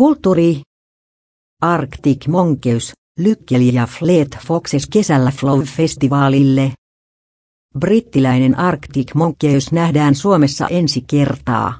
Kulttuuri. Arctic Monkeys, Lykkeli ja Fleet Foxes kesällä Flow-festivaalille. Brittiläinen Arctic Monkeys nähdään Suomessa ensi kertaa.